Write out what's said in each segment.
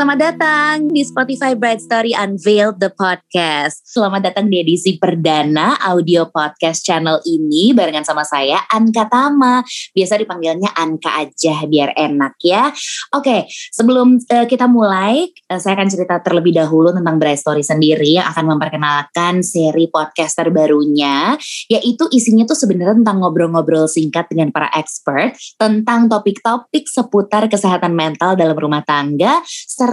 Selamat datang di Spotify Bright Story Unveiled the Podcast. Selamat datang di edisi perdana audio podcast channel ini barengan sama saya Anka Tama. Biasa dipanggilnya Anka aja biar enak ya. Oke, sebelum uh, kita mulai, uh, saya akan cerita terlebih dahulu tentang Bright Story sendiri yang akan memperkenalkan seri podcast terbarunya, yaitu isinya tuh sebenarnya tentang ngobrol-ngobrol singkat dengan para expert tentang topik-topik seputar kesehatan mental dalam rumah tangga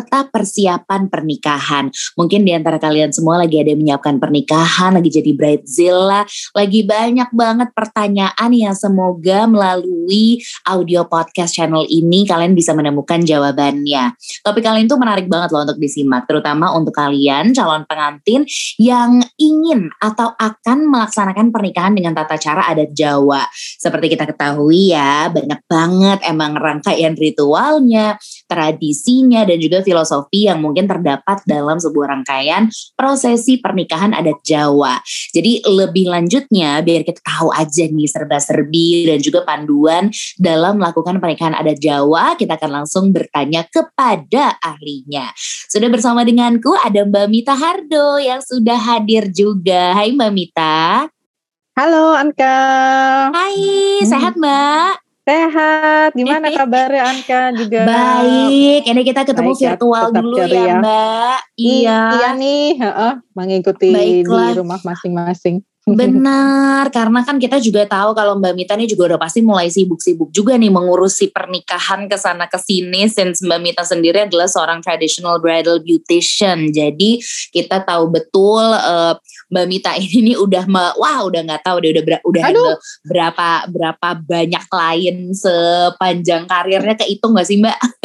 persiapan pernikahan. Mungkin di antara kalian semua lagi ada yang menyiapkan pernikahan, lagi jadi bridezilla, lagi banyak banget pertanyaan yang semoga melalui audio podcast channel ini kalian bisa menemukan jawabannya. Topik kali ini tuh menarik banget loh untuk disimak, terutama untuk kalian calon pengantin yang ingin atau akan melaksanakan pernikahan dengan tata cara adat Jawa. Seperti kita ketahui ya, banyak banget emang rangkaian ritualnya, tradisinya, dan juga filosofi yang mungkin terdapat dalam sebuah rangkaian prosesi pernikahan adat Jawa. Jadi lebih lanjutnya biar kita tahu aja nih serba-serbi dan juga panduan dalam melakukan pernikahan adat Jawa, kita akan langsung bertanya kepada ahlinya. Sudah bersama denganku ada Mbak Mita Hardo yang sudah hadir juga. Hai Mbak Mita. Halo Anka. Hai, sehat Mbak? Sehat. Gimana kabarnya Anka juga? Baik. Ini kita ketemu Baik, virtual dulu ya, ya Mbak. Iya. Iya nih, uh, mengikuti Baiklah. di rumah masing-masing. Benar, karena kan kita juga tahu kalau Mbak Mita ini juga udah pasti mulai sibuk-sibuk juga nih mengurusi pernikahan ke sana ke sini since Mbak Mita sendiri adalah seorang traditional bridal beautician. Jadi kita tahu betul uh, Mbak Mita ini nih udah me, wah udah nggak tahu deh udah ber, udah berapa berapa banyak klien sepanjang karirnya kehitung gak sih Mbak?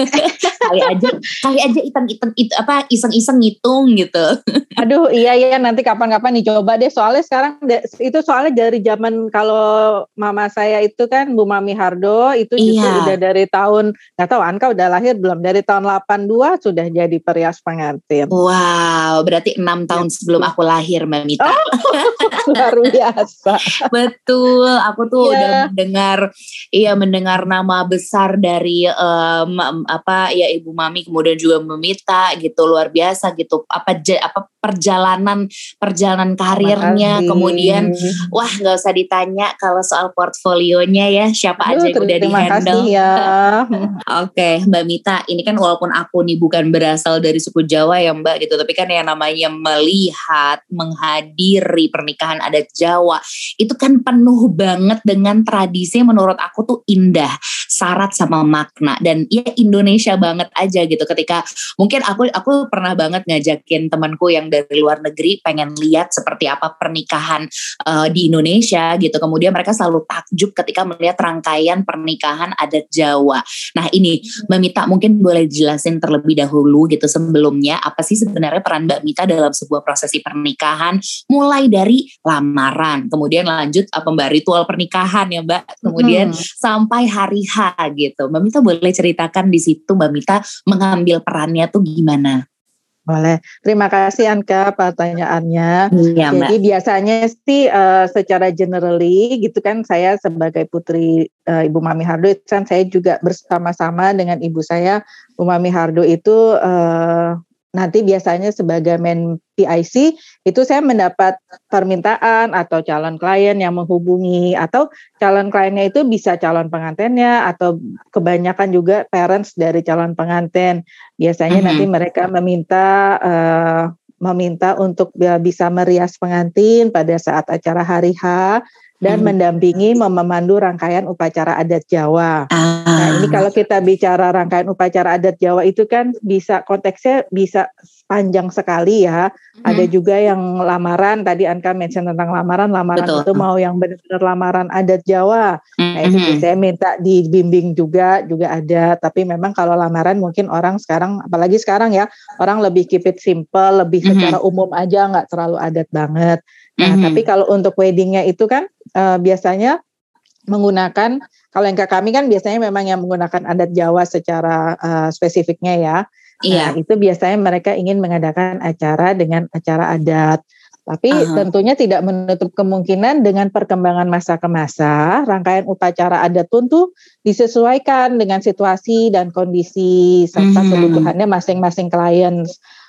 Kali aja kali aja hitung-hitung itu apa iseng-iseng ngitung gitu. Aduh iya iya nanti kapan-kapan dicoba deh soalnya sekarang itu soalnya dari zaman kalau mama saya itu kan Bu Mami Hardo itu juga iya. udah dari tahun nggak tahu Anka udah lahir belum dari tahun 82 sudah jadi perias pengantin. Wow, berarti enam tahun ya. sebelum aku lahir Mbak Mita. Oh, luar biasa. Betul, aku tuh yeah. udah mendengar iya mendengar nama besar dari um, apa ya Ibu Mami kemudian juga Mbak Mita gitu luar biasa gitu. Apa apa perjalanan perjalanan karirnya kemudian kemudian wah nggak usah ditanya kalau soal portfolionya ya siapa Aduh, aja yang udah di handle. Ya. Oke, okay, Mbak Mita, ini kan walaupun aku nih bukan berasal dari suku Jawa ya Mbak gitu, tapi kan yang namanya melihat, menghadiri pernikahan adat Jawa itu kan penuh banget dengan tradisi menurut aku tuh indah, syarat sama makna dan ya Indonesia banget aja gitu. Ketika mungkin aku aku pernah banget ngajakin temanku yang dari luar negeri pengen lihat seperti apa pernikahan uh, di Indonesia gitu. Kemudian mereka selalu takjub ketika melihat rangkaian pernikahan adat Jawa. Nah ini Mbak Mita mungkin boleh jelasin terlebih dahulu gitu sebelumnya apa sih sebenarnya peran Mbak Mita dalam sebuah prosesi pernikahan mulai dari lamaran, kemudian lanjut apa Mbak ritual pernikahan ya Mbak, kemudian hmm. sampai hari H gitu. Mbak Mita boleh ceritakan di situ Mbak Mita mengambil perannya tuh gimana? Boleh. Terima kasih Anka pertanyaannya. Ya, Jadi biasanya sih uh, secara generally gitu kan saya sebagai putri uh, Ibu Mami Hardo kan saya juga bersama-sama dengan ibu saya Bu Mami Hardo itu uh, nanti biasanya sebagai men PIC itu saya mendapat permintaan atau calon klien yang menghubungi atau calon kliennya itu bisa calon pengantinnya atau kebanyakan juga parents dari calon pengantin biasanya mm -hmm. nanti mereka meminta uh, meminta untuk bisa merias pengantin pada saat acara hari H dan hmm. mendampingi memandu rangkaian upacara adat Jawa. Ah. Nah, ini kalau kita bicara rangkaian upacara adat Jawa itu kan bisa konteksnya bisa panjang sekali ya. Hmm. Ada juga yang lamaran tadi Anka mention tentang lamaran, lamaran Betul. itu mau yang benar-benar lamaran adat Jawa. Hmm. Nah, itu hmm. saya minta dibimbing juga juga ada, tapi memang kalau lamaran mungkin orang sekarang apalagi sekarang ya, orang lebih keep it simple, lebih hmm. secara umum aja nggak terlalu adat banget. Nah, mm -hmm. tapi kalau untuk weddingnya itu kan uh, biasanya menggunakan kalau yang ke kami kan biasanya memang yang menggunakan adat Jawa secara uh, spesifiknya ya. Iya. Nah, itu biasanya mereka ingin mengadakan acara dengan acara adat. Tapi uh-huh. tentunya tidak menutup kemungkinan dengan perkembangan masa ke masa, rangkaian upacara adat pun tuh disesuaikan dengan situasi dan kondisi serta uh-huh. kebutuhannya masing-masing klien.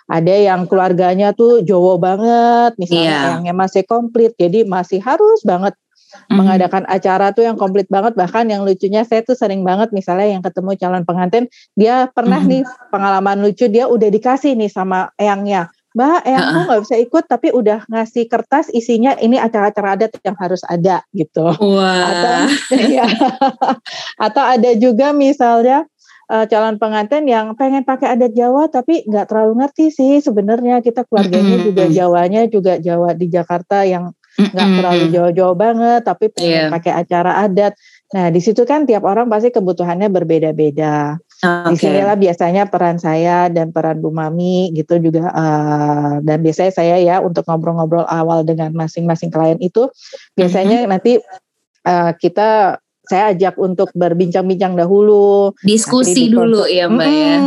Ada yang keluarganya tuh Jowo banget, misalnya yeah. yang masih komplit, jadi masih harus banget mm. mengadakan acara tuh yang komplit banget bahkan yang lucunya saya tuh sering banget misalnya yang ketemu calon pengantin dia pernah mm. nih pengalaman lucu dia udah dikasih nih sama eyangnya Mbak, eh aku nggak bisa ikut tapi udah ngasih kertas isinya ini acara-acara adat yang harus ada gitu. Wah. Atau, ya, atau ada juga misalnya uh, calon pengantin yang pengen pakai adat Jawa tapi nggak terlalu ngerti sih sebenarnya kita keluarganya juga Jawanya juga Jawa di Jakarta yang nggak mm -hmm. terlalu jauh-jauh banget tapi pengen yeah. pakai acara adat. Nah di situ kan tiap orang pasti kebutuhannya berbeda-beda. Okay. Di sinilah biasanya peran saya dan peran Bu Mami gitu juga uh, dan biasanya saya ya untuk ngobrol-ngobrol awal dengan masing-masing klien itu biasanya mm -hmm. nanti uh, kita saya ajak untuk berbincang-bincang dahulu. Diskusi dulu ya Mbak hmm, ya.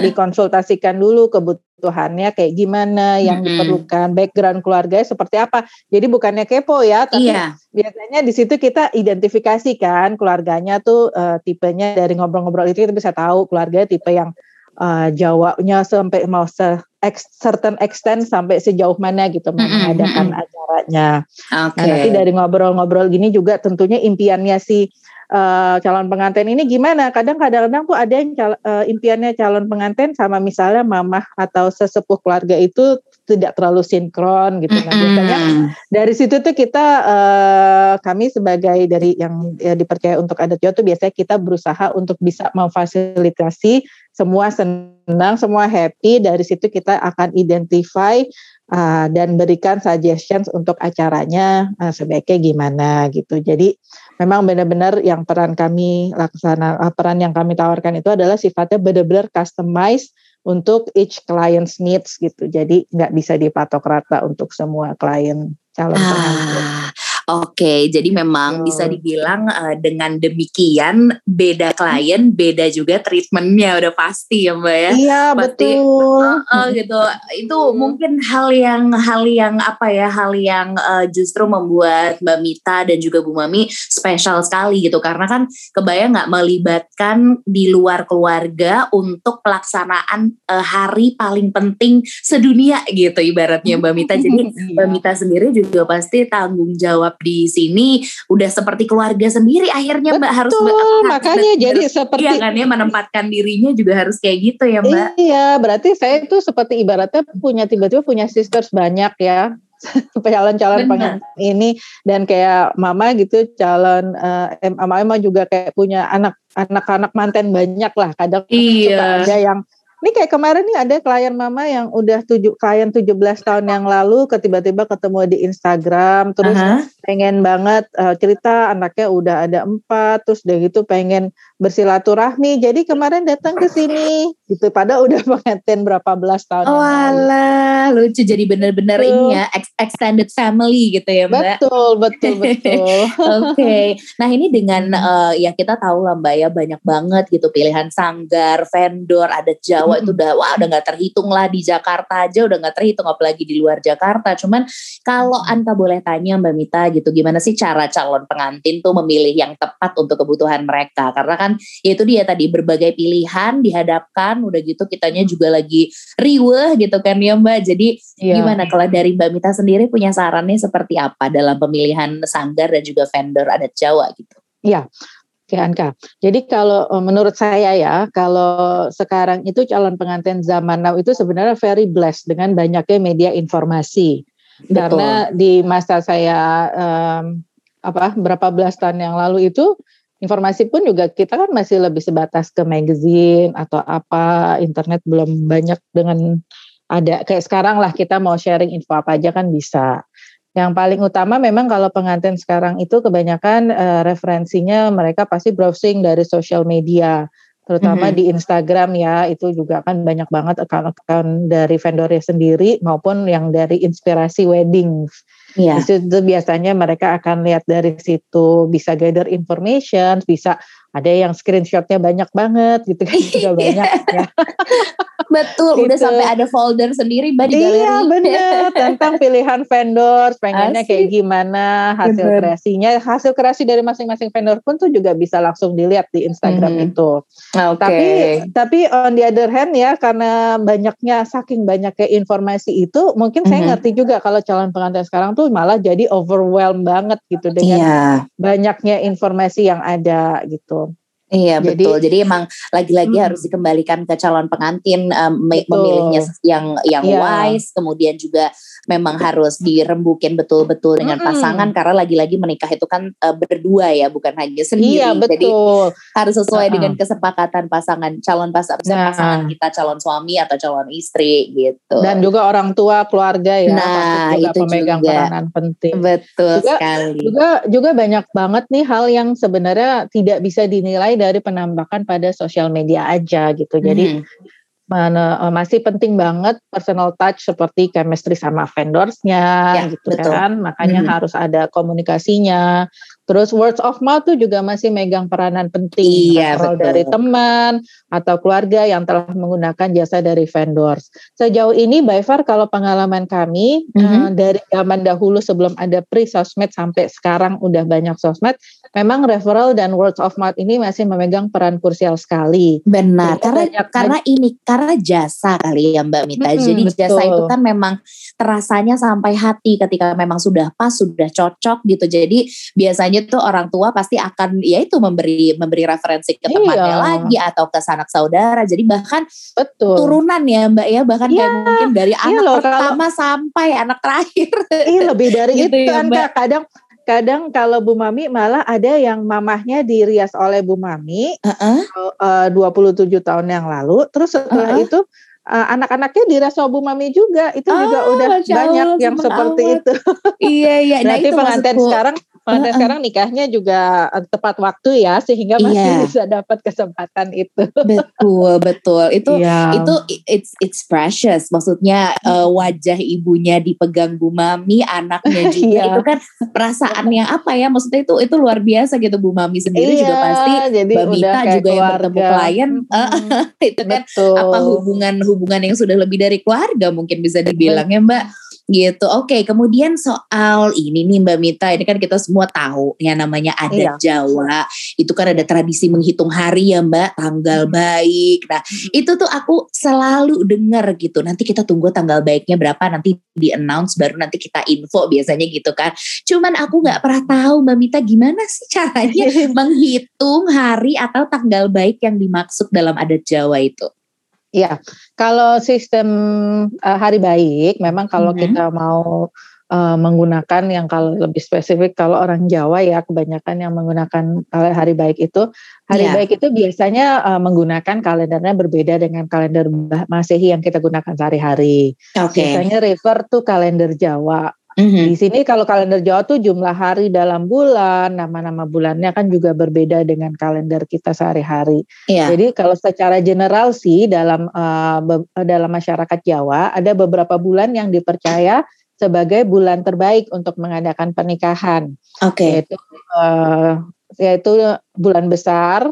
dikonsultasikan dulu kebutuhannya kayak gimana yang hmm. diperlukan, background keluarga seperti apa. Jadi bukannya kepo ya, tapi iya. biasanya di situ kita identifikasi kan keluarganya tuh uh, tipenya dari ngobrol-ngobrol itu kita bisa tahu keluarga tipe yang uh, Jawanya sampai mau se ex, certain extent sampai sejauh mana gitu mm -hmm. mengadakan acaranya. Okay. Nah nanti dari ngobrol-ngobrol gini juga tentunya impiannya si uh, calon pengantin ini gimana? Kadang kadang-kadang tuh ada yang cal uh, impiannya calon pengantin sama misalnya mamah atau sesepuh keluarga itu tidak terlalu sinkron gitu. Nah biasanya dari situ tuh kita uh, kami sebagai dari yang ya, dipercaya untuk adat Jawa tuh biasanya kita berusaha untuk bisa memfasilitasi semua senang, semua happy. Dari situ kita akan identify uh, dan berikan suggestions untuk acaranya uh, sebaiknya gimana gitu. Jadi memang benar-benar yang peran kami laksana uh, peran yang kami tawarkan itu adalah sifatnya benar-benar customized untuk each client's needs gitu. Jadi nggak bisa dipatok rata untuk semua klien calon ah, pengantin. Oke, jadi memang oh. bisa dibilang uh, dengan demikian beda klien, beda juga treatmentnya udah pasti ya Mbak ya. Iya pasti, betul. Uh, uh, gitu. Itu hmm. mungkin hal yang hal yang apa ya, hal yang uh, justru membuat Mbak Mita dan juga Bu Mami spesial sekali gitu karena kan kebayang nggak melibatkan di luar keluarga untuk pelaksanaan uh, hari paling penting sedunia gitu ibaratnya Mbak Mita. Jadi iya. Mbak Mita sendiri juga pasti tanggung jawab di sini udah seperti keluarga sendiri akhirnya Mbak harus makanya jadi seperti iya kan ya menempatkan dirinya juga harus kayak gitu ya Mbak. Iya, berarti saya itu seperti ibaratnya punya tiba-tiba punya sisters banyak ya calon-calon pengen ini dan kayak mama gitu calon uh, mama juga kayak punya anak anak-anak manten banyak lah kadang iya. ada yang ini kayak kemarin nih ada klien mama yang udah tujuh klien 17 tahun yang lalu tiba-tiba ketemu di Instagram terus uh -huh. Pengen banget uh, cerita anaknya udah ada empat terus udah gitu pengen bersilaturahmi. Jadi kemarin datang ke sini gitu pada udah pengantin berapa belas tahun. Oh alah, lucu jadi bener-bener ini ya extended family gitu ya Mbak. Betul, betul, betul. Oke. okay. Nah, ini dengan uh, ya kita tahu lah Mbak ya banyak banget gitu pilihan sanggar, vendor, adat Jawa hmm. itu udah wah udah nggak terhitung lah di Jakarta aja udah nggak terhitung apalagi di luar Jakarta. Cuman kalau Anta boleh tanya Mbak Mita gitu gimana sih cara calon pengantin tuh memilih yang tepat untuk kebutuhan mereka? Karena kan ya itu dia tadi berbagai pilihan dihadapkan udah gitu kitanya juga lagi riweh gitu kan ya Mbak. Jadi ya. gimana kalau dari Mbak Mita sendiri punya sarannya seperti apa dalam pemilihan sanggar dan juga vendor adat Jawa gitu? Iya. Oke Anka, jadi kalau eh, menurut saya ya, kalau sekarang itu calon pengantin zaman now itu sebenarnya very blessed dengan banyaknya media informasi. Karena di masa saya um, apa berapa belas tahun yang lalu itu informasi pun juga kita kan masih lebih sebatas ke magazine atau apa internet belum banyak dengan ada kayak sekarang lah kita mau sharing info apa aja kan bisa. Yang paling utama memang kalau pengantin sekarang itu kebanyakan uh, referensinya mereka pasti browsing dari social media, terutama mm -hmm. di Instagram ya itu juga kan banyak banget account-account dari vendornya sendiri maupun yang dari inspirasi wedding. Yeah. Itu, itu biasanya mereka akan lihat dari situ bisa gather information, bisa ada yang screenshotnya banyak banget gitu kan juga banyak ya. Betul, gitu. udah sampai ada folder sendiri mbak di galeri. Iya benar tentang pilihan vendor, pengennya Asik. kayak gimana hasil bener. kreasinya, hasil kreasi dari masing-masing vendor pun tuh juga bisa langsung dilihat di Instagram hmm. itu. Okay. Tapi tapi on the other hand ya karena banyaknya saking banyaknya informasi itu, mungkin hmm. saya ngerti juga kalau calon pengantin sekarang tuh malah jadi overwhelmed banget gitu dengan yeah. banyaknya informasi yang ada gitu. Iya Jadi, betul. Jadi emang lagi-lagi hmm. harus dikembalikan ke calon pengantin um, memilihnya yang yang yeah. wise, kemudian juga memang harus dirembukin betul-betul dengan hmm. pasangan karena lagi-lagi menikah itu kan uh, berdua ya, bukan hanya sendiri. Iya betul. Jadi harus sesuai uh dengan kesepakatan pasangan calon pasangan, nah. pasangan kita, calon suami atau calon istri gitu. Dan juga orang tua, keluarga ya, nah juga itu pemegang juga. peranan penting. Betul juga, sekali. Juga juga banyak banget nih hal yang sebenarnya tidak bisa dinilai dari penambahan pada sosial media aja gitu. Jadi hmm. Mana, eh, masih penting banget personal touch seperti chemistry sama vendorsnya ya, gitu betul. kan. Makanya hmm. harus ada komunikasinya. Terus words of mouth tuh juga masih megang peranan penting iya, betul. dari teman atau keluarga yang telah menggunakan jasa dari vendors. Sejauh ini by far kalau pengalaman kami mm -hmm. uh, dari zaman dahulu sebelum ada pre sosmed sampai sekarang udah banyak sosmed, memang referral dan words of mouth ini masih memegang peran krusial sekali. Benar, Jadi, karena banyak, karena ini karena jasa kali ya Mbak Mita. Hmm, Jadi betul. jasa itu kan memang terasanya sampai hati ketika memang sudah pas, sudah cocok gitu. Jadi biasanya tuh orang tua pasti akan ya itu memberi memberi referensi ke temannya iya. lagi atau ke sanak saudara. Jadi bahkan betul turunan ya Mbak ya bahkan iya. kayak mungkin dari iya anak loh, pertama kalau, sampai anak terakhir. Iya lebih dari gitu itu ya, kan Mbak. kadang kadang kalau Bu Mami malah ada yang mamahnya dirias oleh Bu Mami uh-uh. uh, 27 tahun yang lalu terus setelah uh-uh. itu uh, anak-anaknya dirasa Bu Mami juga itu oh, juga udah banyak yang seperti awal. itu. Iya iya. Nah, Berarti nah, pengantin sekarang Pada uh-uh. sekarang nikahnya juga eh, tepat waktu ya sehingga masih yeah. bisa dapat kesempatan itu. Betul, betul. Itu yeah. itu it's it's precious. Maksudnya uh, wajah ibunya dipegang Bu Mami, anaknya juga yeah. itu kan perasaan yang apa ya? Maksudnya itu itu luar biasa gitu Bu Mami sendiri yeah, juga pasti jadi Mbak Mita juga yang bertemu klien hmm, itu kan betul. apa hubungan hubungan yang sudah lebih dari keluarga mungkin bisa dibilang ya Mbak gitu. Oke, okay, kemudian soal ini nih Mbak Mita, ini kan kita semua tahu yang namanya adat iya. Jawa. Itu kan ada tradisi menghitung hari ya Mbak, tanggal hmm. baik. Nah, hmm. itu tuh aku selalu dengar gitu. Nanti kita tunggu tanggal baiknya berapa, nanti di announce baru nanti kita info biasanya gitu kan. Cuman aku nggak pernah tahu Mbak Mita gimana sih caranya menghitung hari atau tanggal baik yang dimaksud dalam adat Jawa itu. Iya, kalau sistem uh, hari baik, memang kalau mm -hmm. kita mau uh, menggunakan yang kalau lebih spesifik, kalau orang Jawa ya kebanyakan yang menggunakan hari baik itu, hari yeah. baik itu biasanya uh, menggunakan kalendernya berbeda dengan kalender Masehi yang kita gunakan sehari-hari. Okay. Biasanya refer to kalender Jawa. Mm-hmm. Di sini kalau kalender Jawa tuh jumlah hari dalam bulan, nama-nama bulannya kan juga berbeda dengan kalender kita sehari-hari. Yeah. Jadi kalau secara general sih dalam uh, be- dalam masyarakat Jawa ada beberapa bulan yang dipercaya sebagai bulan terbaik untuk mengadakan pernikahan. Oke. Okay. Yaitu uh, yaitu bulan besar,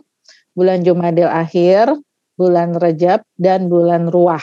bulan Jumadil akhir, bulan Rejab dan bulan Ruah.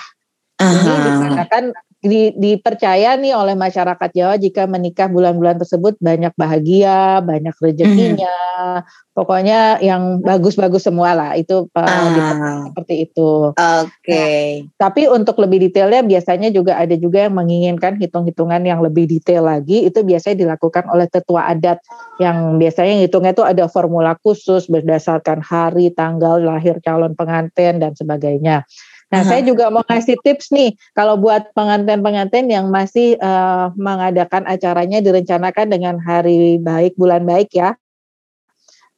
Aha. Ini dikatakan di, dipercaya nih oleh masyarakat Jawa jika menikah bulan-bulan tersebut banyak bahagia, banyak rezekinya, mm. pokoknya yang bagus-bagus semua lah itu uh, ah. seperti itu. Oke. Okay. Nah, tapi untuk lebih detailnya biasanya juga ada juga yang menginginkan hitung-hitungan yang lebih detail lagi itu biasanya dilakukan oleh tetua adat yang biasanya hitungnya itu ada formula khusus berdasarkan hari, tanggal lahir calon pengantin dan sebagainya. Nah, saya juga mau ngasih tips nih kalau buat pengantin-pengantin yang masih uh, mengadakan acaranya direncanakan dengan hari baik, bulan baik ya.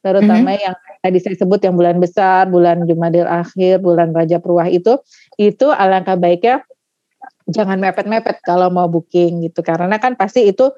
Terutama mm-hmm. yang tadi saya sebut yang bulan besar, bulan Jumadil akhir, bulan Raja Ruah itu, itu alangkah baiknya jangan mepet-mepet kalau mau booking gitu karena kan pasti itu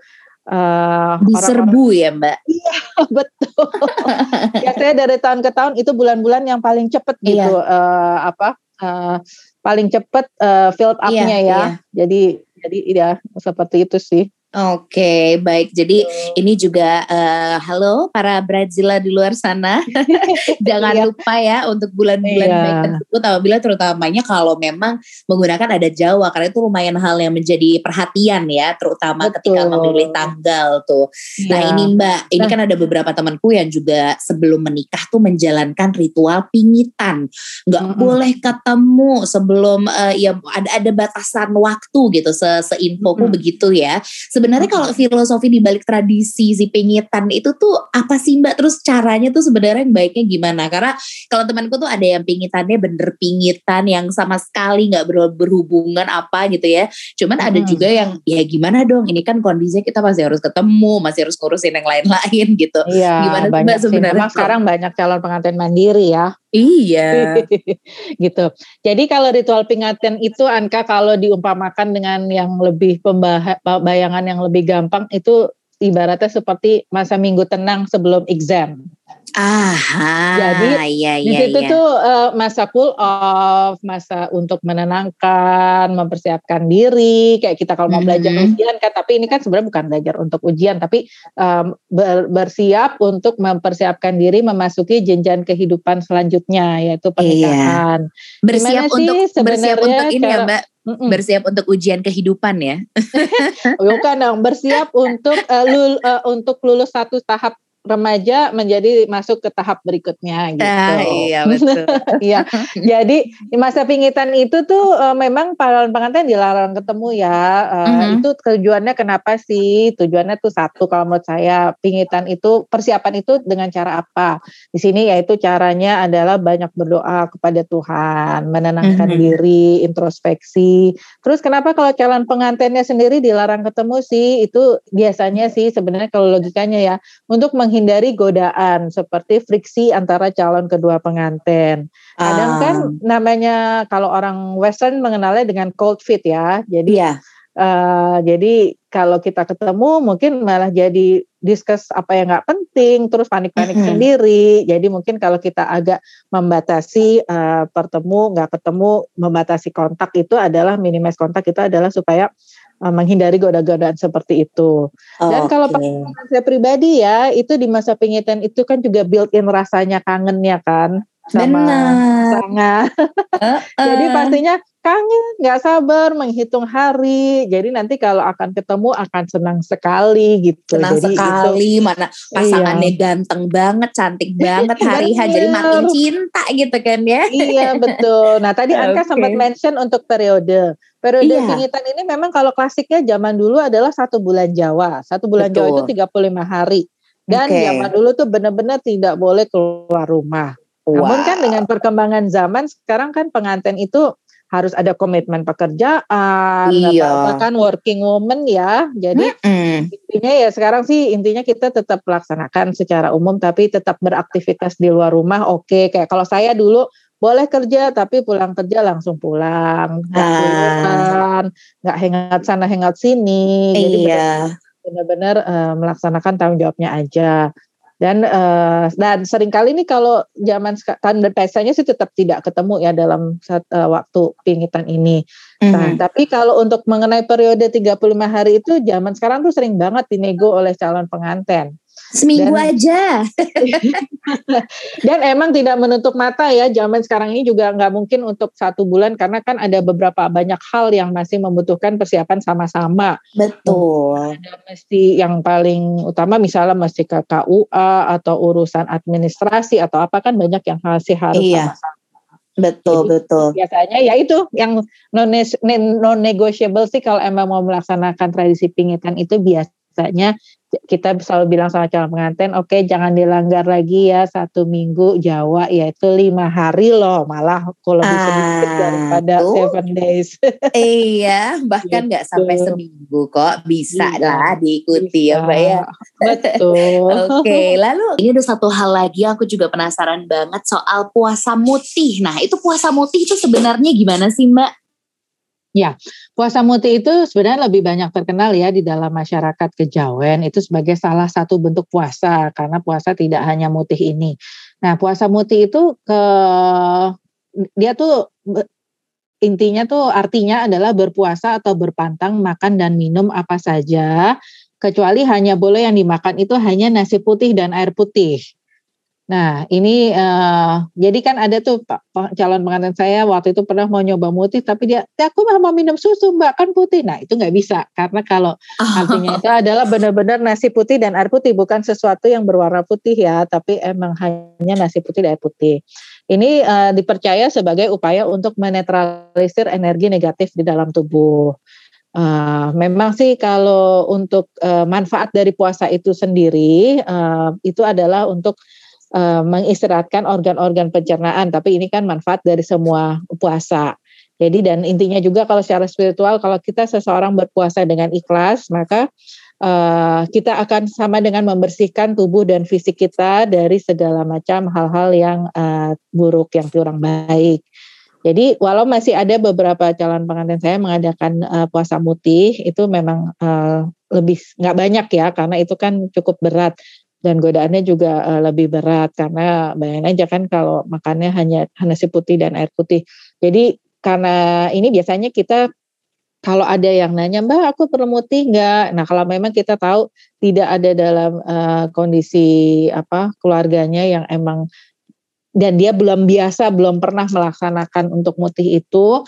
uh, diserbu ya mbak iya betul biasanya dari tahun ke tahun itu bulan-bulan yang paling cepet gitu iya. uh, apa uh, paling cepat uh, filled up-nya iya, ya. Iya. Jadi jadi ya seperti itu sih. Oke, okay, baik. Jadi ini juga uh, halo para Brazila di luar sana. Jangan iya. lupa ya untuk bulan-bulan iya. baik tersebut apabila terutamanya kalau memang menggunakan ada Jawa karena itu lumayan hal yang menjadi perhatian ya, terutama Betul. ketika memilih tanggal tuh. Iya. Nah, ini Mbak, ini nah. kan ada beberapa temanku yang juga sebelum menikah tuh menjalankan ritual pingitan. Nggak mm -hmm. boleh ketemu sebelum uh, ya ada ada batasan waktu gitu se seinfoku mm -hmm. begitu ya sebenarnya kalau filosofi di balik tradisi si pengitan itu tuh apa sih Mbak? Terus caranya tuh sebenarnya yang baiknya gimana? Karena kalau temanku tuh ada yang pingitannya bener pingitan yang sama sekali nggak ber berhubungan apa gitu ya. Cuman hmm. ada juga yang ya gimana dong? Ini kan kondisinya kita masih harus ketemu, masih harus ngurusin yang lain-lain gitu. Iya, gimana Mbak sebenarnya? Memang sekarang banyak calon pengantin mandiri ya. Iya. gitu. Jadi kalau ritual pingatan itu Anka kalau diumpamakan dengan yang lebih pembayangan yang lebih gampang itu ibaratnya seperti masa minggu tenang sebelum exam. Aha, jadi iya, iya, di situ iya. tuh uh, masa cool off, masa untuk menenangkan, mempersiapkan diri. Kayak kita kalau mau belajar mm-hmm. ujian kan, tapi ini kan sebenarnya bukan belajar untuk ujian, tapi um, ber, bersiap untuk mempersiapkan diri memasuki jenjang kehidupan selanjutnya, yaitu iya. pernikahan. Iya. Bersiap Gimana untuk sih bersiap untuk ini ya Mbak. Mm-mm. Bersiap untuk ujian kehidupan ya. Bukan dong, bersiap untuk uh, lul, uh, untuk lulus satu tahap remaja menjadi masuk ke tahap berikutnya gitu. Ah, iya betul. Iya. Jadi di masa pingitan itu tuh uh, memang para pengantin dilarang ketemu ya. Uh, mm-hmm. Itu tujuannya kenapa sih? Tujuannya tuh satu kalau menurut saya pingitan itu persiapan itu dengan cara apa? Di sini yaitu caranya adalah banyak berdoa kepada Tuhan, menenangkan mm-hmm. diri, introspeksi. Terus kenapa kalau calon pengantinnya sendiri dilarang ketemu sih? Itu biasanya sih sebenarnya kalau logikanya ya untuk meng menghindari godaan seperti friksi antara calon kedua pengantin. Kadang um. kan namanya kalau orang Western mengenalnya dengan cold feet ya. Jadi yeah. Iya. uh, jadi kalau kita ketemu mungkin malah jadi diskus apa yang nggak penting, terus panik-panik mm-hmm. sendiri. Jadi mungkin kalau kita agak membatasi uh, pertemu, nggak ketemu, membatasi kontak itu adalah minimize kontak itu adalah supaya uh, menghindari goda-godaan seperti itu. Oh, Dan kalau okay. saya pribadi ya, itu di masa pengingitan itu kan juga built-in rasanya kangen ya kan sama. Uh, uh. Jadi pastinya kangen, nggak sabar menghitung hari. Jadi nanti kalau akan ketemu akan senang sekali gitu. Senang Jadi sekali, itu, mana pasangannya iya. ganteng banget, cantik banget hari hari Jadi makin cinta gitu kan ya. Iya betul. Nah tadi Anka okay. sempat mention untuk periode. Periode iya. pingitan ini memang kalau klasiknya zaman dulu adalah satu bulan Jawa. Satu bulan betul. Jawa itu 35 hari. Dan okay. zaman dulu tuh benar-benar tidak boleh keluar rumah. Wow. Namun kan dengan perkembangan zaman sekarang kan pengantin itu harus ada komitmen pekerjaan, iya. bahkan working woman ya. Jadi mm-hmm. intinya ya sekarang sih intinya kita tetap melaksanakan secara umum tapi tetap beraktivitas di luar rumah. Oke, kayak kalau saya dulu boleh kerja tapi pulang kerja langsung pulang, nggak ah. hangat sana hangat sini. Jadi iya. benar-benar uh, melaksanakan tanggung jawabnya aja. Dan uh, dan sering kali ini kalau zaman sekarang biasanya sih tetap tidak ketemu ya dalam saat, uh, waktu pingitan ini. Mm-hmm. Nah, mhm. tapi kalau untuk mengenai periode 35 hari itu zaman sekarang tuh sering banget dinego oleh calon pengantin. Seminggu dan, aja. dan emang tidak menutup mata ya, zaman sekarang ini juga nggak mungkin untuk satu bulan karena kan ada beberapa banyak hal yang masih membutuhkan persiapan sama-sama. Betul. Ada mesti yang paling utama misalnya mesti ke KUA atau urusan administrasi atau apa kan banyak yang masih harus iya. sama-sama. Betul Jadi, betul. Biasanya ya itu yang non negotiable sih kalau emang mau melaksanakan tradisi pingitan itu biasanya kita selalu bilang sama calon pengantin, oke okay, jangan dilanggar lagi ya satu minggu Jawa yaitu lima hari loh, malah kalau lebih ah, sedikit daripada tuh. seven days. iya, bahkan nggak gitu. sampai seminggu kok bisa iya, lah diikuti bisa. ya Mbak ya. Betul. oke, okay, lalu ini ada satu hal lagi aku juga penasaran banget soal puasa mutih. Nah itu puasa mutih itu sebenarnya gimana sih Mbak? Ya, puasa muti itu sebenarnya lebih banyak terkenal ya di dalam masyarakat kejawen itu sebagai salah satu bentuk puasa karena puasa tidak hanya mutih ini. Nah, puasa muti itu ke dia tuh intinya tuh artinya adalah berpuasa atau berpantang makan dan minum apa saja kecuali hanya boleh yang dimakan itu hanya nasi putih dan air putih. Nah, ini uh, jadi kan ada tuh Pak calon pengantin saya waktu itu pernah mau nyoba putih tapi dia, ya aku mau minum susu mbak kan putih. Nah itu nggak bisa karena kalau artinya itu adalah benar-benar nasi putih dan air putih bukan sesuatu yang berwarna putih ya, tapi emang hanya nasi putih dan air putih. Ini uh, dipercaya sebagai upaya untuk menetralisir energi negatif di dalam tubuh. Uh, memang sih kalau untuk uh, manfaat dari puasa itu sendiri uh, itu adalah untuk uh, mengistirahatkan organ-organ pencernaan, tapi ini kan manfaat dari semua puasa. Jadi dan intinya juga kalau secara spiritual kalau kita seseorang berpuasa dengan ikhlas maka uh, kita akan sama dengan membersihkan tubuh dan fisik kita dari segala macam hal-hal yang uh, buruk yang kurang baik. Jadi walau masih ada beberapa calon pengantin saya mengadakan uh, puasa mutih itu memang uh, lebih nggak banyak ya karena itu kan cukup berat dan godaannya juga uh, lebih berat karena bayangin aja kan kalau makannya hanya nasi putih dan air putih. Jadi karena ini biasanya kita kalau ada yang nanya mbak aku perlu mutih nggak? Nah kalau memang kita tahu tidak ada dalam uh, kondisi apa keluarganya yang emang dan dia belum biasa belum pernah melaksanakan untuk mutih itu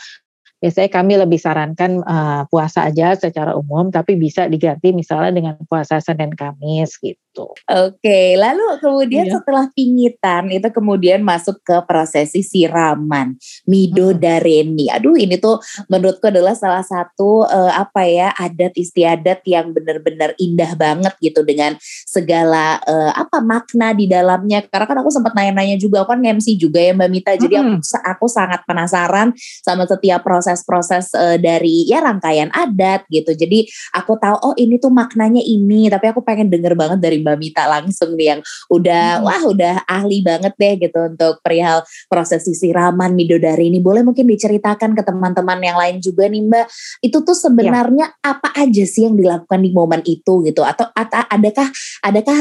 biasanya kami lebih sarankan uh, puasa aja secara umum tapi bisa diganti misalnya dengan puasa Senin Kamis gitu gitu. Oke, lalu kemudian iya. setelah pingitan itu kemudian masuk ke prosesi siraman midodareni. Aduh, ini tuh menurutku adalah salah satu uh, apa ya adat istiadat yang benar-benar indah banget gitu dengan segala uh, apa makna di dalamnya. Karena kan aku sempat nanya-nanya juga, aku kan MC juga ya Mbak Mita. Jadi aku, aku sangat penasaran sama setiap proses-proses uh, dari ya rangkaian adat gitu. Jadi aku tahu oh ini tuh maknanya ini, tapi aku pengen denger banget dari Mbak Mita langsung nih yang udah hmm. wah udah ahli banget deh gitu untuk perihal proses siraman midodari ini. Boleh mungkin diceritakan ke teman-teman yang lain juga nih Mbak. Itu tuh sebenarnya ya. apa aja sih yang dilakukan di momen itu gitu atau adakah adakah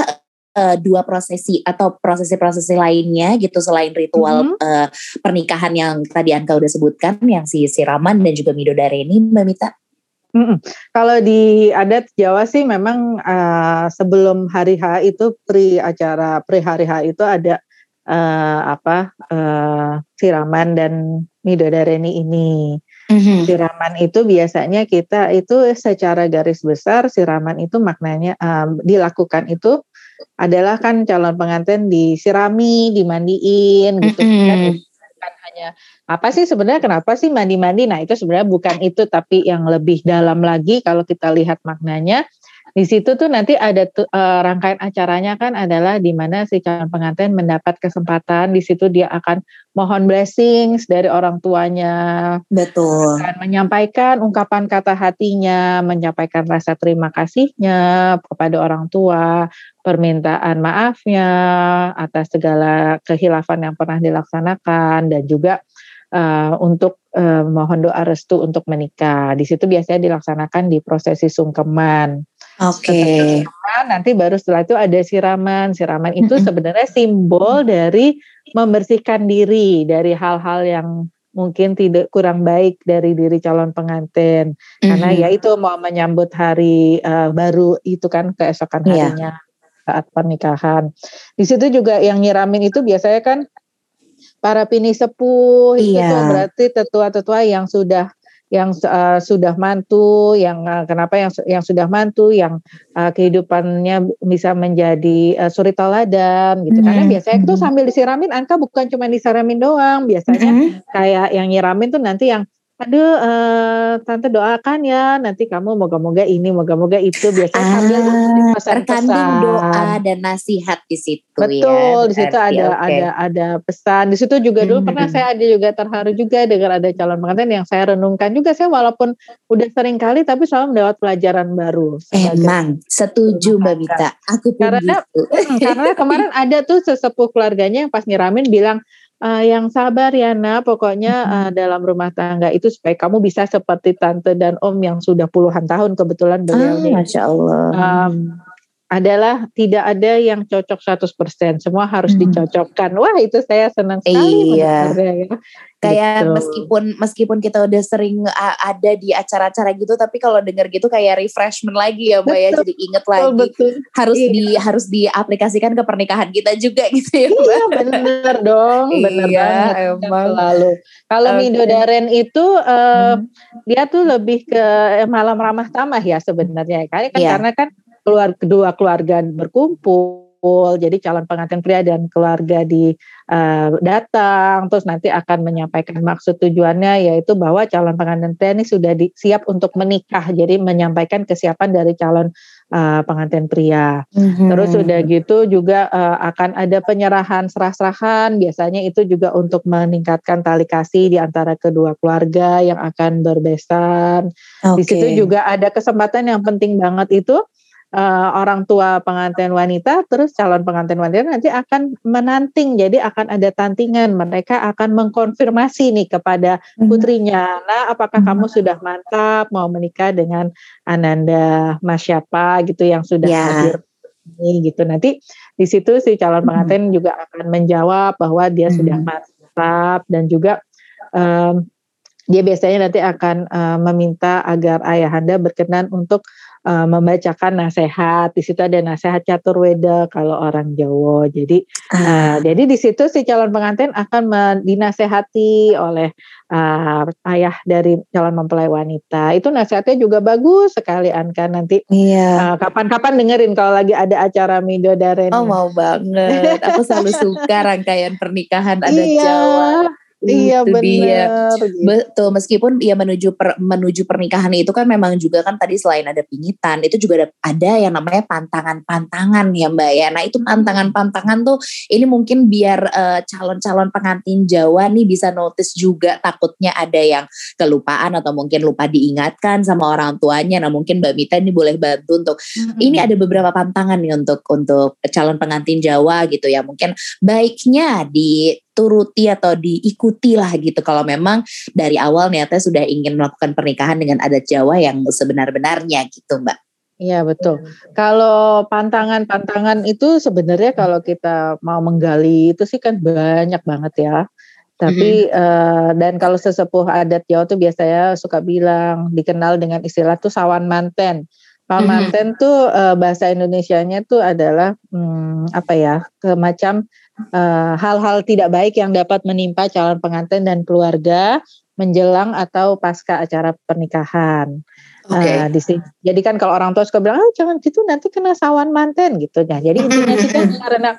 uh, dua prosesi atau prosesi-prosesi lainnya gitu selain ritual mm -hmm. uh, pernikahan yang tadi Anka udah sebutkan yang si siraman dan juga midodare ini Mbak Mita? Kalau di adat Jawa sih memang uh, sebelum hari H itu pri acara pri hari H itu ada uh, apa uh, siraman dan midodareni ini. Mm-hmm. Siraman itu biasanya kita itu secara garis besar siraman itu maknanya um, dilakukan itu adalah kan calon pengantin disirami, dimandiin gitu mm-hmm. kan hanya apa sih sebenarnya kenapa sih mandi-mandi? Nah itu sebenarnya bukan itu tapi yang lebih dalam lagi kalau kita lihat maknanya di situ tuh nanti ada uh, rangkaian acaranya kan adalah di mana si calon pengantin mendapat kesempatan di situ dia akan mohon blessings dari orang tuanya. Betul. Akan menyampaikan ungkapan kata hatinya, menyampaikan rasa terima kasihnya kepada orang tua, permintaan maafnya atas segala kehilafan yang pernah dilaksanakan dan juga uh, untuk uh, mohon doa restu untuk menikah. Di situ biasanya dilaksanakan di prosesi sungkeman. Oke. Okay. Nanti baru setelah itu ada siraman. Siraman itu sebenarnya simbol dari membersihkan diri dari hal-hal yang mungkin tidak kurang baik dari diri calon pengantin. Karena ya itu mau menyambut hari uh, baru itu kan keesokan iya. harinya yeah. saat pernikahan. Di situ juga yang nyiramin itu biasanya kan para pini sepuh yeah. itu iya. berarti tetua-tetua yang sudah yang uh, sudah mantu, yang uh, kenapa yang yang sudah mantu, yang uh, kehidupannya bisa menjadi uh, suri teladan gitu. Mm -hmm. Karena biasanya itu sambil disiramin, angka bukan cuma disiramin doang, biasanya mm -hmm. kayak yang nyiramin tuh nanti yang aduh uh, tante doakan ya. Nanti kamu moga-moga ini moga-moga itu. Biasanya ah, sambil terkandung doa dan nasihat di situ ya, betul ya, di situ ada okay. ada ada pesan. Di situ juga dulu hmm. pernah saya ada juga terharu juga dengan ada calon pengantin yang saya renungkan juga saya walaupun udah sering kali tapi selalu mendapat pelajaran baru emang setuju mbak Mita. Aku pun karena gitu. karena kemarin ada tuh sesepuh keluarganya yang pas nyiramin bilang uh, yang sabar ya nak pokoknya uh, dalam rumah tangga itu supaya kamu bisa seperti tante dan om yang sudah puluhan tahun kebetulan beliau ah, masya Allah. Um, adalah tidak ada yang cocok 100%, semua harus hmm. dicocokkan. Wah, itu saya senang sekali iya. ya. Kayak gitu. meskipun meskipun kita udah sering ada di acara-acara gitu, tapi kalau denger gitu kayak refreshment lagi ya, Mbak ya, jadi inget lagi. Betul. Harus iya. di harus diaplikasikan ke pernikahan kita juga gitu ya, Mbak. Iya, bener dong, bener iya, banget. Emang. Lalu kalau okay. Midodaren itu uh, hmm. dia tuh lebih ke malam ramah tamah ya sebenarnya. Kan, kan yeah. karena kan keluar kedua keluarga berkumpul jadi calon pengantin pria dan keluarga di uh, datang terus nanti akan menyampaikan maksud tujuannya yaitu bahwa calon pengantin pria ini sudah di, siap untuk menikah jadi menyampaikan kesiapan dari calon uh, pengantin pria mm-hmm. terus sudah gitu juga uh, akan ada penyerahan serah-serahan biasanya itu juga untuk meningkatkan tali kasih di antara kedua keluarga yang akan berbesan okay. di situ juga ada kesempatan yang penting banget itu uh, orang tua pengantin wanita terus calon pengantin wanita nanti akan menanting jadi akan ada tantingan mereka akan mengkonfirmasi nih kepada mhm. putrinya nah apakah hmm. kamu sudah mantap mau menikah dengan Ananda Mas siapa gitu yang sudah yeah. hadir ini gitu nanti di situ si calon mhm. pengantin hmm. juga akan menjawab bahwa dia hmm. sudah mantap dan juga um, dia biasanya nanti akan uh, meminta agar ayahanda berkenan untuk uh, membacakan nasihat. Di situ ada nasihat catur weda kalau orang Jawa. Jadi uh, uh, jadi di situ si calon pengantin akan dinasehati oleh uh, ayah dari calon mempelai wanita. Itu nasihatnya juga bagus sekali Anka nanti. Iya. Uh, kapan-kapan dengerin kalau lagi ada acara Midodaren. Oh mau banget. Aku selalu suka rangkaian pernikahan ada iya. Jawa. Iya benar. Gitu. Betul meskipun ya menuju per, menuju pernikahan itu kan memang juga kan tadi selain ada pingitan itu juga ada, ada yang namanya pantangan-pantangan ya Mbak ya. Nah itu pantangan-pantangan tuh ini mungkin biar eh, calon-calon pengantin Jawa nih bisa notice juga takutnya ada yang kelupaan atau mungkin lupa diingatkan sama orang tuanya. Nah mungkin Mbak Mita ini boleh bantu untuk mm-hmm. ini ada beberapa pantangan nih untuk untuk calon pengantin Jawa gitu ya. Mungkin baiknya di dituruti atau diikuti lah gitu kalau memang dari awal niatnya sudah ingin melakukan pernikahan dengan adat Jawa yang sebenar-benarnya gitu Mbak. Iya betul. Kalau pantangan-pantangan itu sebenarnya kalau kita mau menggali itu sih kan banyak banget ya. Tapi mm-hmm. uh, dan kalau sesepuh adat Jawa tuh biasanya suka bilang dikenal dengan istilah tuh sawan manten. Sawan mm-hmm. tuh uh, bahasa Indonesianya tuh adalah hmm, apa ya? Semacam Eh, hal-hal uh, tidak baik yang dapat menimpa calon pengantin dan keluarga menjelang atau pasca acara pernikahan. Okay. Uh, eh, jadi kan kalau orang tua suka bilang, oh, jangan gitu nanti kena sawan manten gitu. Nah, jadi intinya sih kan karena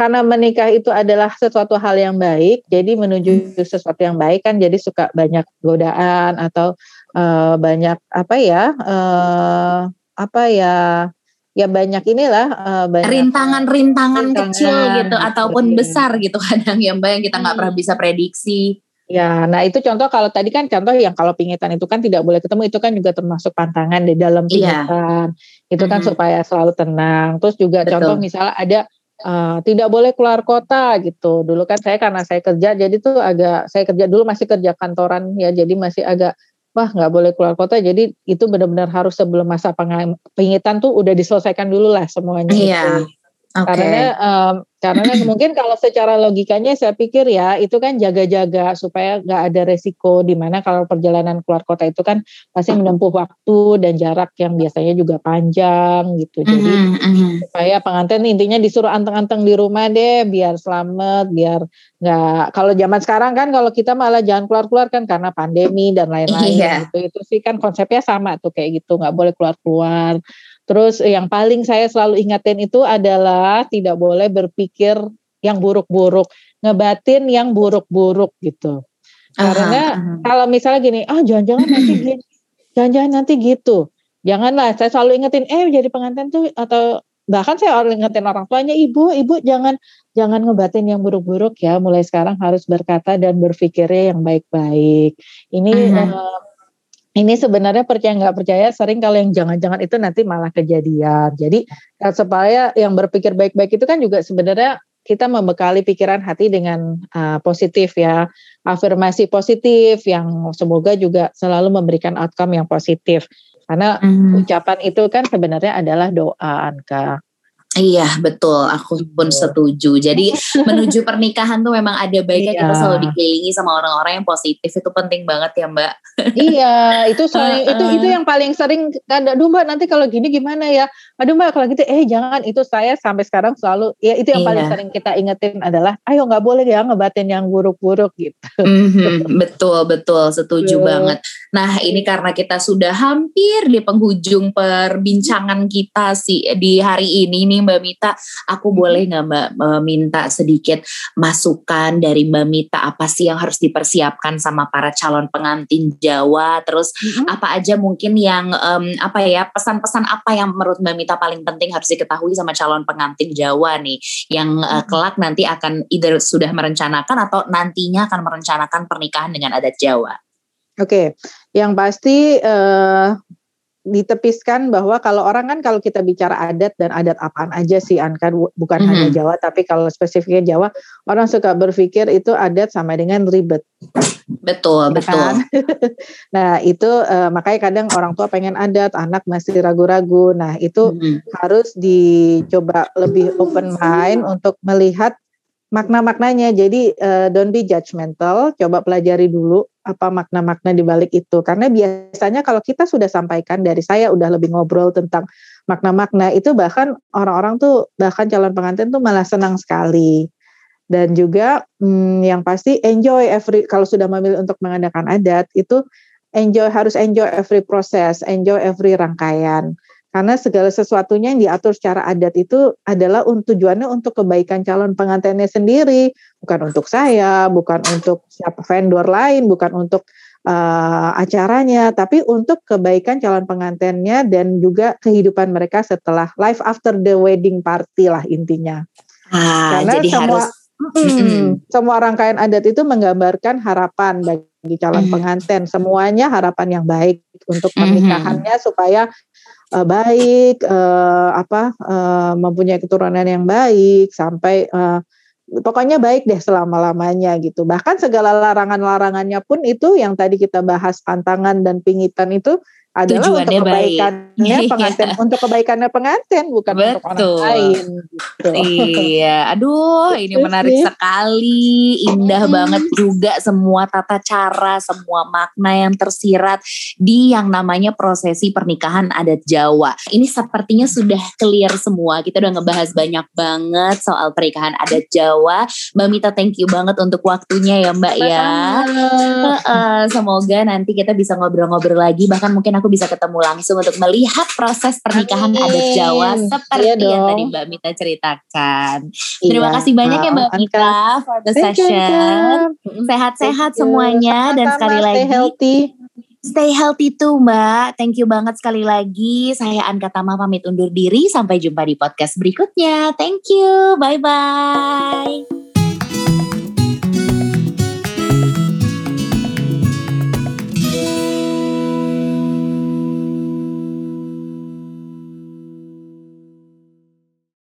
karena menikah itu adalah sesuatu hal yang baik, jadi menuju sesuatu yang baik kan jadi suka banyak godaan atau uh, banyak apa ya, uh, apa ya ya banyak inilah uh, banyak rintangan-rintangan kecil gitu ataupun besar gitu kadang ya Mbak yang kita nggak hmm. pernah bisa prediksi. Ya, nah itu contoh kalau tadi kan contoh yang kalau pingitan itu kan tidak boleh ketemu itu kan juga termasuk pantangan di dalam pingitan. Iya. Itu kan -hmm. supaya selalu tenang. Terus juga Betul. contoh misalnya ada uh, tidak boleh keluar kota gitu. Dulu kan saya karena saya kerja jadi tuh agak saya kerja dulu masih kerja kantoran ya jadi masih agak wah nggak boleh keluar kota jadi itu benar-benar harus sebelum masa pengingitan tuh udah diselesaikan dulu lah semuanya iya. Gitu. Okay. Karena um, karena mungkin kalau secara logikanya saya pikir ya itu kan jaga-jaga supaya nggak ada resiko di mana kalau perjalanan keluar kota itu kan pasti menempuh waktu dan jarak yang biasanya juga panjang gitu. Jadi mm -hmm. supaya pengantin intinya disuruh anteng-anteng di rumah deh biar selamat, biar nggak kalau zaman sekarang kan kalau kita malah jangan keluar-keluar kan karena pandemi dan lain-lain iya. gitu. Itu sih kan konsepnya sama tuh kayak gitu nggak boleh keluar-keluar Terus yang paling saya selalu ingatin itu adalah tidak boleh berpikir yang buruk-buruk, ngebatin yang buruk-buruk gitu. Karena aha, kalau misalnya gini, ah oh, jangan-jangan nanti gini, jangan-jangan nanti gitu. Janganlah, saya selalu ingetin, eh jadi pengantin tuh atau bahkan saya orang ingetin orang tuanya, ibu, ibu jangan jangan ngebatin yang buruk-buruk ya. Mulai sekarang harus berkata dan berpikirnya yang baik-baik. Ini uh, ini sebenarnya percaya nggak percaya sering kalau yang jangan-jangan itu nanti malah kejadian. Jadi eh, supaya yang berpikir baik-baik itu kan juga sebenarnya kita membekali pikiran hati dengan uh, positif ya, afirmasi positif yang semoga juga selalu memberikan outcome yang positif. Karena mm. ucapan itu kan sebenarnya adalah doa Anka. Iya betul, aku pun setuju. Jadi menuju pernikahan tuh memang ada baiknya iya. kita selalu dikelilingi sama orang-orang yang positif itu penting banget ya Mbak. iya, itu sering, itu itu yang paling sering kan, aduh Mbak nanti kalau gini gimana ya? Aduh Mbak kalau gitu, eh jangan itu saya sampai sekarang selalu ya itu yang iya. paling sering kita ingetin adalah, ayo nggak boleh ya ngebatin yang buruk-buruk gitu. Mm-hmm, betul betul, setuju betul. banget. Nah ini karena kita sudah hampir di penghujung perbincangan kita sih di hari ini nih Mbak Mita, aku boleh nggak Mbak minta sedikit masukan dari Mbak Mita apa sih yang harus dipersiapkan sama para calon pengantin Jawa? Terus mm-hmm. apa aja mungkin yang um, apa ya pesan-pesan apa yang menurut Mbak Mita paling penting harus diketahui sama calon pengantin Jawa nih yang mm-hmm. kelak nanti akan either sudah merencanakan atau nantinya akan merencanakan pernikahan dengan adat Jawa? Oke, okay. yang pasti uh, ditepiskan bahwa kalau orang kan kalau kita bicara adat dan adat apaan aja sih an kan bukan mm-hmm. hanya Jawa tapi kalau spesifiknya Jawa orang suka berpikir itu adat sama dengan ribet. Betul, ya betul. Kan? nah, itu uh, makanya kadang orang tua pengen adat, anak masih ragu-ragu. Nah, itu mm-hmm. harus dicoba lebih open mind untuk melihat makna-maknanya. Jadi uh, don't be judgmental, coba pelajari dulu apa makna-makna di balik itu. Karena biasanya kalau kita sudah sampaikan dari saya udah lebih ngobrol tentang makna-makna itu bahkan orang-orang tuh bahkan calon pengantin tuh malah senang sekali. Dan juga hmm, yang pasti enjoy every kalau sudah memilih untuk mengadakan adat itu enjoy harus enjoy every proses, enjoy every rangkaian. Karena segala sesuatunya yang diatur secara adat itu adalah untuk tujuannya untuk kebaikan calon pengantinnya sendiri, bukan untuk saya, bukan untuk siapa vendor lain, bukan untuk uh, acaranya, tapi untuk kebaikan calon pengantinnya dan juga kehidupan mereka setelah life after the wedding party lah intinya. Ah, Karena jadi semua harus Hmm, semua rangkaian adat itu menggambarkan harapan bagi calon pengantin. Semuanya harapan yang baik untuk pernikahannya supaya uh, baik, uh, apa uh, mempunyai keturunan yang baik sampai uh, pokoknya baik deh selama-lamanya gitu. Bahkan segala larangan-larangannya pun itu yang tadi kita bahas pantangan dan pingitan itu adalah Tujuannya untuk kebaikannya baik. pengantin, untuk kebaikannya pengantin bukan Betul. untuk orang lain. Gitu. Iya, aduh ini Terus menarik sekali, indah hmm. banget juga semua tata cara, semua makna yang tersirat di yang namanya prosesi pernikahan adat Jawa. Ini sepertinya sudah clear semua. Kita udah ngebahas banyak banget soal pernikahan adat Jawa. Mbak Mita, thank you banget untuk waktunya ya Mbak ya. Uh, semoga nanti kita bisa ngobrol-ngobrol lagi. Bahkan mungkin aku bisa ketemu langsung untuk melihat proses pernikahan Amin. adat Jawa seperti iya yang tadi Mbak Mita ceritakan. Iya. Terima kasih banyak ya Mbak Mita for the session. Sehat-sehat semuanya dan sekali lagi stay healthy. Stay healthy tuh Mbak. Thank you banget sekali lagi. Saya Anka Tama pamit undur diri. Sampai jumpa di podcast berikutnya. Thank you. Bye-bye.